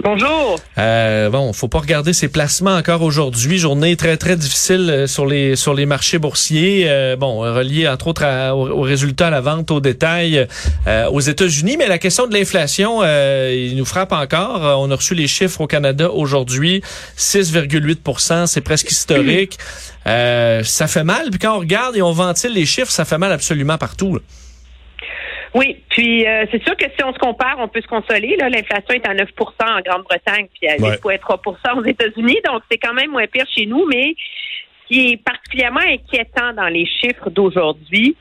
Bonjour. Euh, bon, faut pas regarder ses placements encore aujourd'hui. Journée très très difficile euh, sur les sur les marchés boursiers. Euh, bon, relié entre autres à, aux, résultats à la vente au détail euh, aux États-Unis. Mais la question de l'inflation, il nous frappe encore. On a reçu les chiffres au Canada aujourd'hui, 6,8% C'est presque historique. ça fait mal. Puis quand on regarde et on ventile les chiffres, ça fait mal absolument partout. Là. Oui, puis euh, c'est sûr que si on se compare, on peut se consoler. L'inflation est à 9% en Grande-Bretagne, puis à 8,3% aux États-Unis, donc c'est quand même moins pire chez nous. Mais ce qui est particulièrement inquiétant dans les chiffres d'aujourd'hui,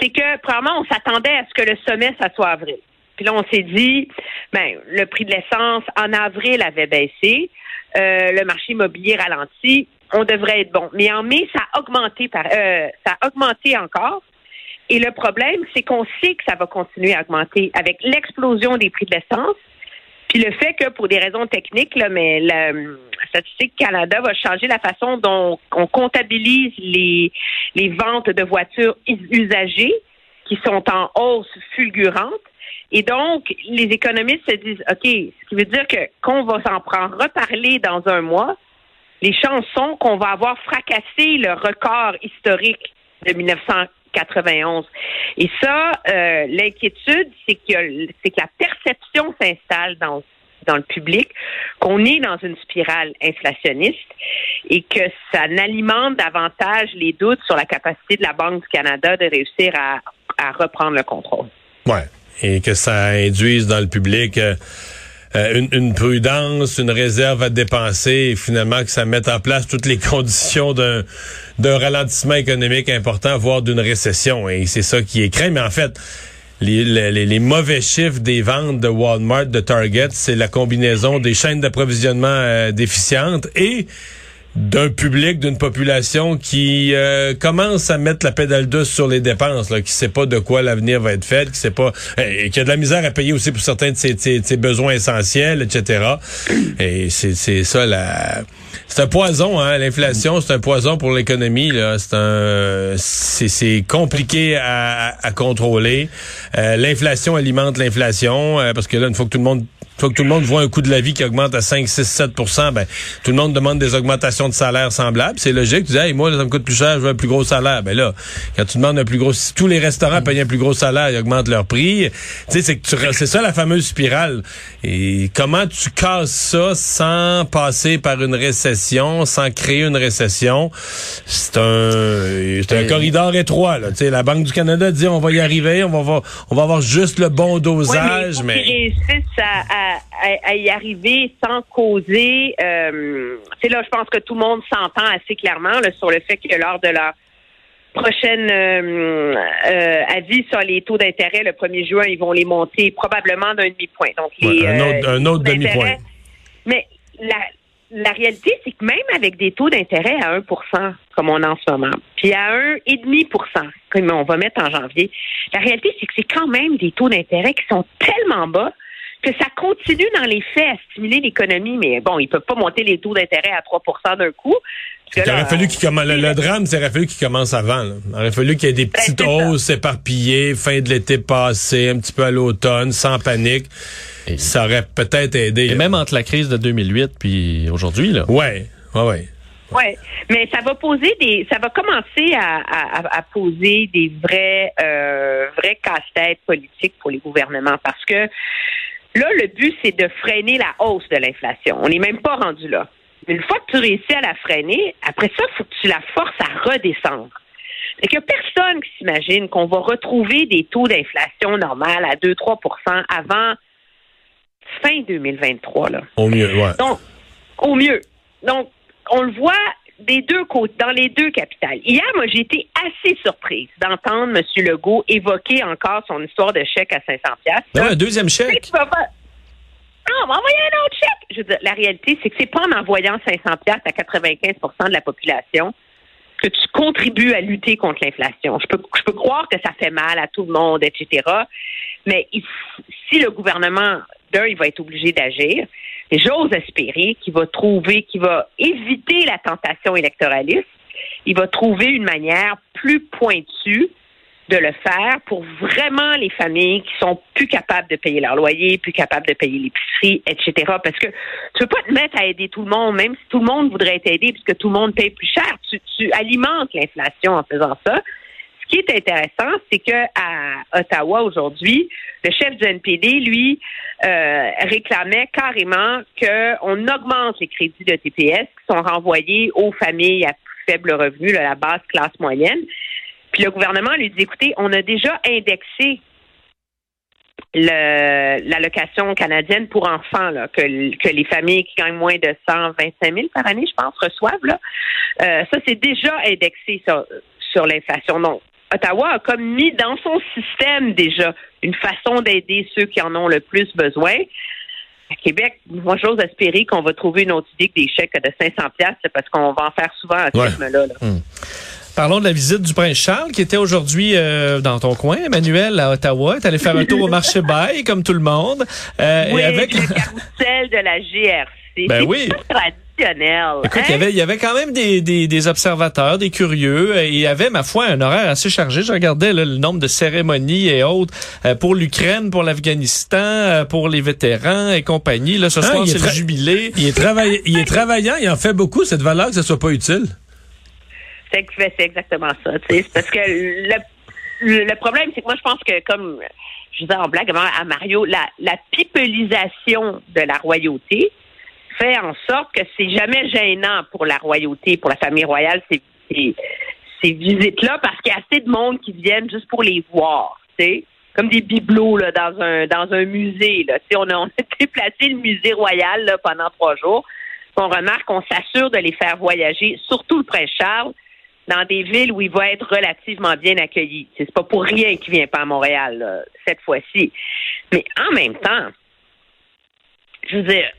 c'est que probablement on s'attendait à ce que le sommet, ça soit avril. Puis là, on s'est dit, ben, le prix de l'essence en avril avait baissé, euh, le marché immobilier ralenti, on devrait être bon. Mais en mai, ça a augmenté par, euh, ça a augmenté encore. Et le problème, c'est qu'on sait que ça va continuer à augmenter avec l'explosion des prix de l'essence. Puis le fait que pour des raisons techniques, mais la, Statistique Canada va changer la façon dont on comptabilise les, les ventes de voitures usagées qui sont en hausse fulgurante. Et donc, les économistes se disent, OK, ce qui veut dire que qu'on va s'en prendre reparler dans un mois, les chances sont qu'on va avoir fracassé le record historique de 1900 91. Et ça, euh, l'inquiétude, c'est que, c'est que la perception s'installe dans dans le public, qu'on est dans une spirale inflationniste et que ça n'alimente davantage les doutes sur la capacité de la Banque du Canada de réussir à, à reprendre le contrôle. Ouais. Et que ça induise dans le public euh, euh, une, prudence, une réserve à dépenser et finalement que ça mette en place toutes les conditions d'un d'un ralentissement économique important, voire d'une récession. Et c'est ça qui est craint. Mais en fait, les, mauvais chiffres des ventes de Walmart, de Target, c'est la combinaison des chaînes d'approvisionnement euh, déficientes et d'un public, d'une population qui euh, commence à mettre la pédale douce sur les dépenses, là, qui sait pas de quoi l'avenir va être fait, qui sait pas, et qui a de la misère à payer aussi pour certains de ses, ses, besoins essentiels, etc. Et c'est ça la, c'est un poison, hein, l'inflation, c'est un poison pour l'économie. Là, c'est un, c'est compliqué à, à contrôler. Euh, l'inflation alimente l'inflation euh, parce que là, une fois que tout le monde faut que tout le monde voit un coût de la vie qui augmente à 5, 6, 7 ben, tout le monde demande des augmentations de salaire semblables. C'est logique. Tu dis, hey, moi, ça me coûte plus cher, je veux un plus gros salaire. Ben là, quand tu demandes un plus gros, si tous les restaurants payent un plus gros salaire, ils augmentent leur prix. Tu sais, c'est que c'est ça la fameuse spirale. Et comment tu casses ça sans passer par une récession, sans créer une récession? C'est un, c'est un corridor étroit, là. Tu sais, la Banque du Canada dit, on va y arriver, on va avoir, on va avoir juste le bon dosage, mais. mais... à à, y arriver sans causer. Euh, c'est là, je pense que tout le monde s'entend assez clairement sur le fait que lors de leur prochaine euh, euh, avis sur les taux d'intérêt le 1er juin, ils vont les monter probablement d'un demi-point. Donc les, un autre, un autre demi-point. Mais la, la réalité, c'est que même avec des taux d'intérêt à 1% comme on a en ce moment, puis à 1,5% comme on va mettre en janvier, la réalité, c'est que c'est quand même des taux d'intérêt qui sont tellement bas que ça continue dans les faits à stimuler l'économie, mais bon, ils peuvent pas monter les taux d'intérêt à 3% d'un coup. Il aurait fallu qu'il commence, le, drame, c'est aurait fallu qu'il commence avant. Il aurait fallu qu'il y ait des ben, petites hausses éparpillées, fin de l'été passé, un petit peu à l'automne, sans panique. ça aurait peut-être aidé. Et même entre la crise de 2008 puis aujourd'hui, là. Ouais, ouais, ouais. Oui, mais ça va poser des, ça va commencer à, à, à poser des vrais, euh, vrais casse-têtes politiques pour les gouvernements parce que Là, le but, c'est de freiner la hausse de l'inflation. On n'est même pas rendu là. Mais une fois que tu réussis à la freiner, après ça, il faut que tu la forces à redescendre. Il n'y a personne qui s'imagine qu'on va retrouver des taux d'inflation normales à 2-3% avant fin 2023. Là. Au mieux, ouais. Donc, au mieux. Donc, on le voit des deux côtés, dans les deux capitales. Hier, moi, j'ai été assez surprise d'entendre M. Legault évoquer encore son histoire de chèque à 500 pièces. un deuxième chèque. Non, on va envoyer un autre chèque. Je veux dire, la réalité, c'est que c'est pas en envoyant 500 pièces à 95% de la population que tu contribues à lutter contre l'inflation. Je peux, je peux croire que ça fait mal à tout le monde, etc. Mais si le gouvernement d'un, il va être obligé d'agir. J'ose espérer qu'il va trouver, qu'il va éviter la tentation électoraliste. Il va trouver une manière plus pointue de le faire pour vraiment les familles qui sont plus capables de payer leur loyer, plus capables de payer l'épicerie, etc. Parce que tu peux pas te mettre à aider tout le monde, même si tout le monde voudrait aidé puisque tout le monde paye plus cher. Tu, tu alimentes l'inflation en faisant ça. Ce qui est intéressant, c'est que à Ottawa aujourd'hui, le chef du NPD, lui, euh, réclamait carrément qu'on augmente les crédits de TPS qui sont renvoyés aux familles à faible revenu, la basse classe moyenne. Puis le gouvernement lui dit, écoutez, on a déjà indexé l'allocation canadienne pour enfants là, que, les familles qui gagnent moins de 125 000 par année, je pense, reçoivent. Euh, ça, c'est déjà indexé sur, sur l'inflation. Donc, Ottawa a comme mis dans son système déjà une façon d'aider ceux qui en ont le plus besoin. À Québec, moi, j'ose espérer qu'on va trouver une autre idée que des chèques de 500 pièces parce qu'on va en faire souvent à ce rythme-là. Hum. Parlons de la visite du prince Charles qui était aujourd'hui euh, dans ton coin, Emmanuel, à Ottawa. Tu allé faire un tour au marché Bail, comme tout le monde. Euh, oui, et avec le carrousel de la GRC. Ben oui. Écoute, il, y avait, il y avait quand même des, des, observateurs, des curieux. Et il y avait, ma foi, un horaire assez chargé. Je regardais le nombre de cérémonies et autres euh, pour l'Ukraine, pour l'Afghanistan, euh, pour les vétérans et compagnie. Là, ce ah, soir, c'est le jubilé. Il est, il est travaillant, il en fait beaucoup. Cette valeur que ce soit pas utile. C'est exactement ça. C'est parce que le, le problème, c'est que moi, je pense que, comme je disais en blague à Mario, la, la pipelisation de la royauté, fait en sorte que c'est jamais gênant pour la royauté, pour la famille royale, ces, ces, visites-là, parce qu'il y a assez de monde qui viennent juste pour les voir, tu sais, comme des bibelots là, dans un dans un musée. Là. on, a, on a déplacé le musée royal là, pendant trois jours. On remarque qu'on s'assure de les faire voyager, surtout le prince Charles, dans des villes où il va être relativement bien accueilli. C'est pas pour rien qu'il vient pas à Montréal cette fois-ci. Mais en même temps, je veux dire,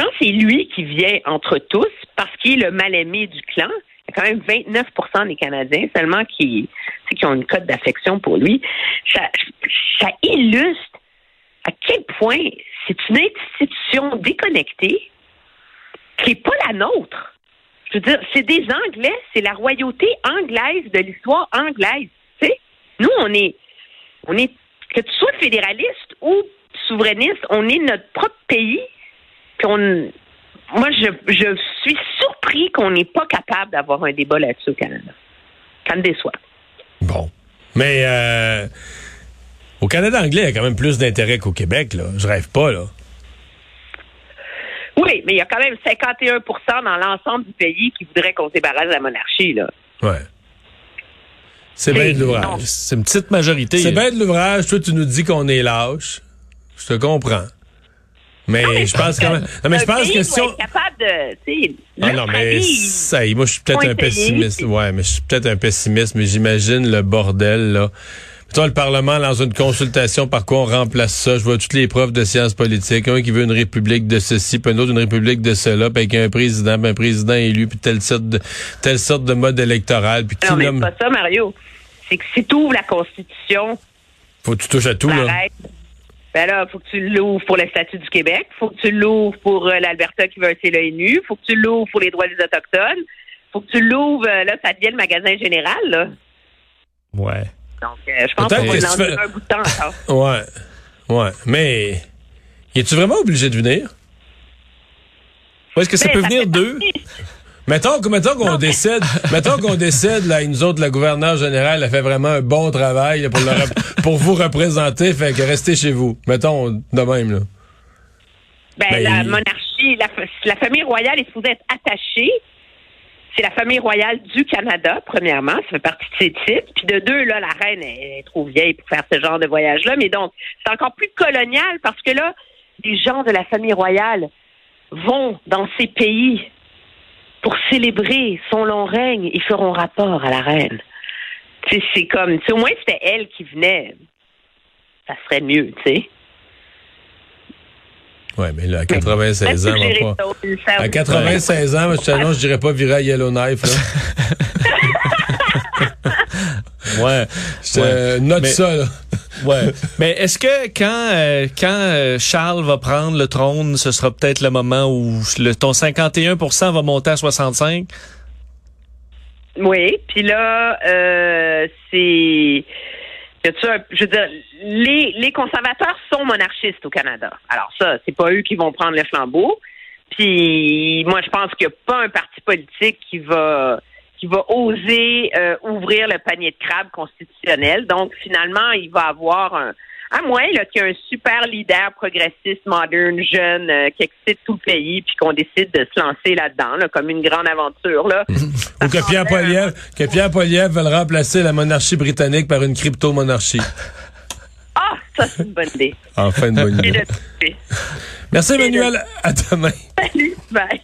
quand c'est lui qui vient entre tous, parce qu'il est le mal-aimé du clan, il y a quand même 29% des Canadiens seulement qui, qui ont une cote d'affection pour lui, ça, illustre à quel point c'est une institution déconnectée qui n'est pas la nôtre. Je veux dire, c'est des Anglais, c'est la royauté anglaise de l'histoire anglaise. Nous, on est, on est, que tu sois fédéraliste ou souverainiste, on est notre propre pays moi, je, suis surpris qu'on n'est pas capable d'avoir un débat là-dessus au Canada. Ça me déçoit. Bon. Mais euh, au Canada anglais, il y a quand même plus d'intérêt qu'au Québec, là. Je rêve pas, là. Oui, mais il y a quand même 51% dans l'ensemble du pays qui voudrait qu'on se débarrasse de la monarchie, là. Ouais. C'est bien de l'ouvrage. C'est une petite majorité. C'est bien de l'ouvrage. Toi, tu nous dis qu'on est lâche. Je te comprends. Mais, je pense quand même. Non, mais je pense que si on. capable de. Ah non, mais ça moi, je suis peut-être un pessimiste. Ouais, mais je suis peut-être un pessimiste, mais j'imagine le bordel, là. Toi, le Parlement dans une consultation, par quoi on remplace ça? Je vois toutes les profs de sciences politiques. Un qui veut une république de ceci, puis un autre une république de cela, puis avec un président, puis un président élu, puis telle sorte de, telle sorte de mode électoral. Puis non, mais pas ça, Mario. C'est que si tu ouvres la Constitution... Faut que tu touches à tout, là. Ben là, faut que tu l'ouvres pour le statut du Québec, faut que tu l'ouvres pour euh, l'Alberta qui veut un CLNU, faut que tu l'ouvres pour les droits des Autochtones, faut que tu l'ouvres, euh, là, ça devient le magasin général, là. Ouais. Donc, euh, je pense qu'on va en un bout de temps encore. ouais. Ouais. Mais, es-tu vraiment obligé de venir? Ou est-ce que ça ben, peut venir d'eux? Mettons, mettons qu'on décide, mettons qu'on décide, là, nous autres, la gouverneure générale a fait vraiment un bon travail pour, pour vous représenter, fait que restez chez vous. Mettons de même, là. Ben, ben la monarchie, la, famille royale est supposée être attachée. C'est la famille royale du Canada, premièrement, ça fait partie de ses titres. Puis de deux, là, la reine est trop vieille pour faire ce genre de voyage-là. Mais donc, c'est encore plus colonial parce que là, les gens de la famille royale vont dans ces pays pour célébrer son long règne, ils feront rapport à la reine. C'est comme, au moins c'était elle qui venait, ça serait mieux, tu sais. Oui, mais là, à 96 ans, on pas... À 96 ans, je t'annonce, je dirais pas virer à Yellowknife, là. ouais. Je note ça, là. Ouais. Mais est-ce que quand, euh, quand euh, Charles va prendre le trône, ce sera peut-être le moment où le, ton 51% va monter à 65? Oui. Puis là, euh, c'est je veux dire, les, les conservateurs sont monarchistes au Canada. Alors ça, c'est pas eux qui vont prendre le flambeau. Puis moi, je pense qu'il n'y a pas un parti politique qui va qui va oser euh, ouvrir le panier de crabe constitutionnel. Donc finalement, il va avoir un à moins qu'il y ait un super leader progressiste, moderne, jeune, euh, qui excite tout le pays, puis qu'on décide de se lancer là-dedans, comme une grande aventure. Là. Ou que Pierre, Poilievre, que Pierre Poilievre veut remplacer la monarchie britannique par une crypto-monarchie. Ah, ça c'est une bonne idée. Enfin une bonne idée. Merci Emmanuel, à demain. Salut, bye.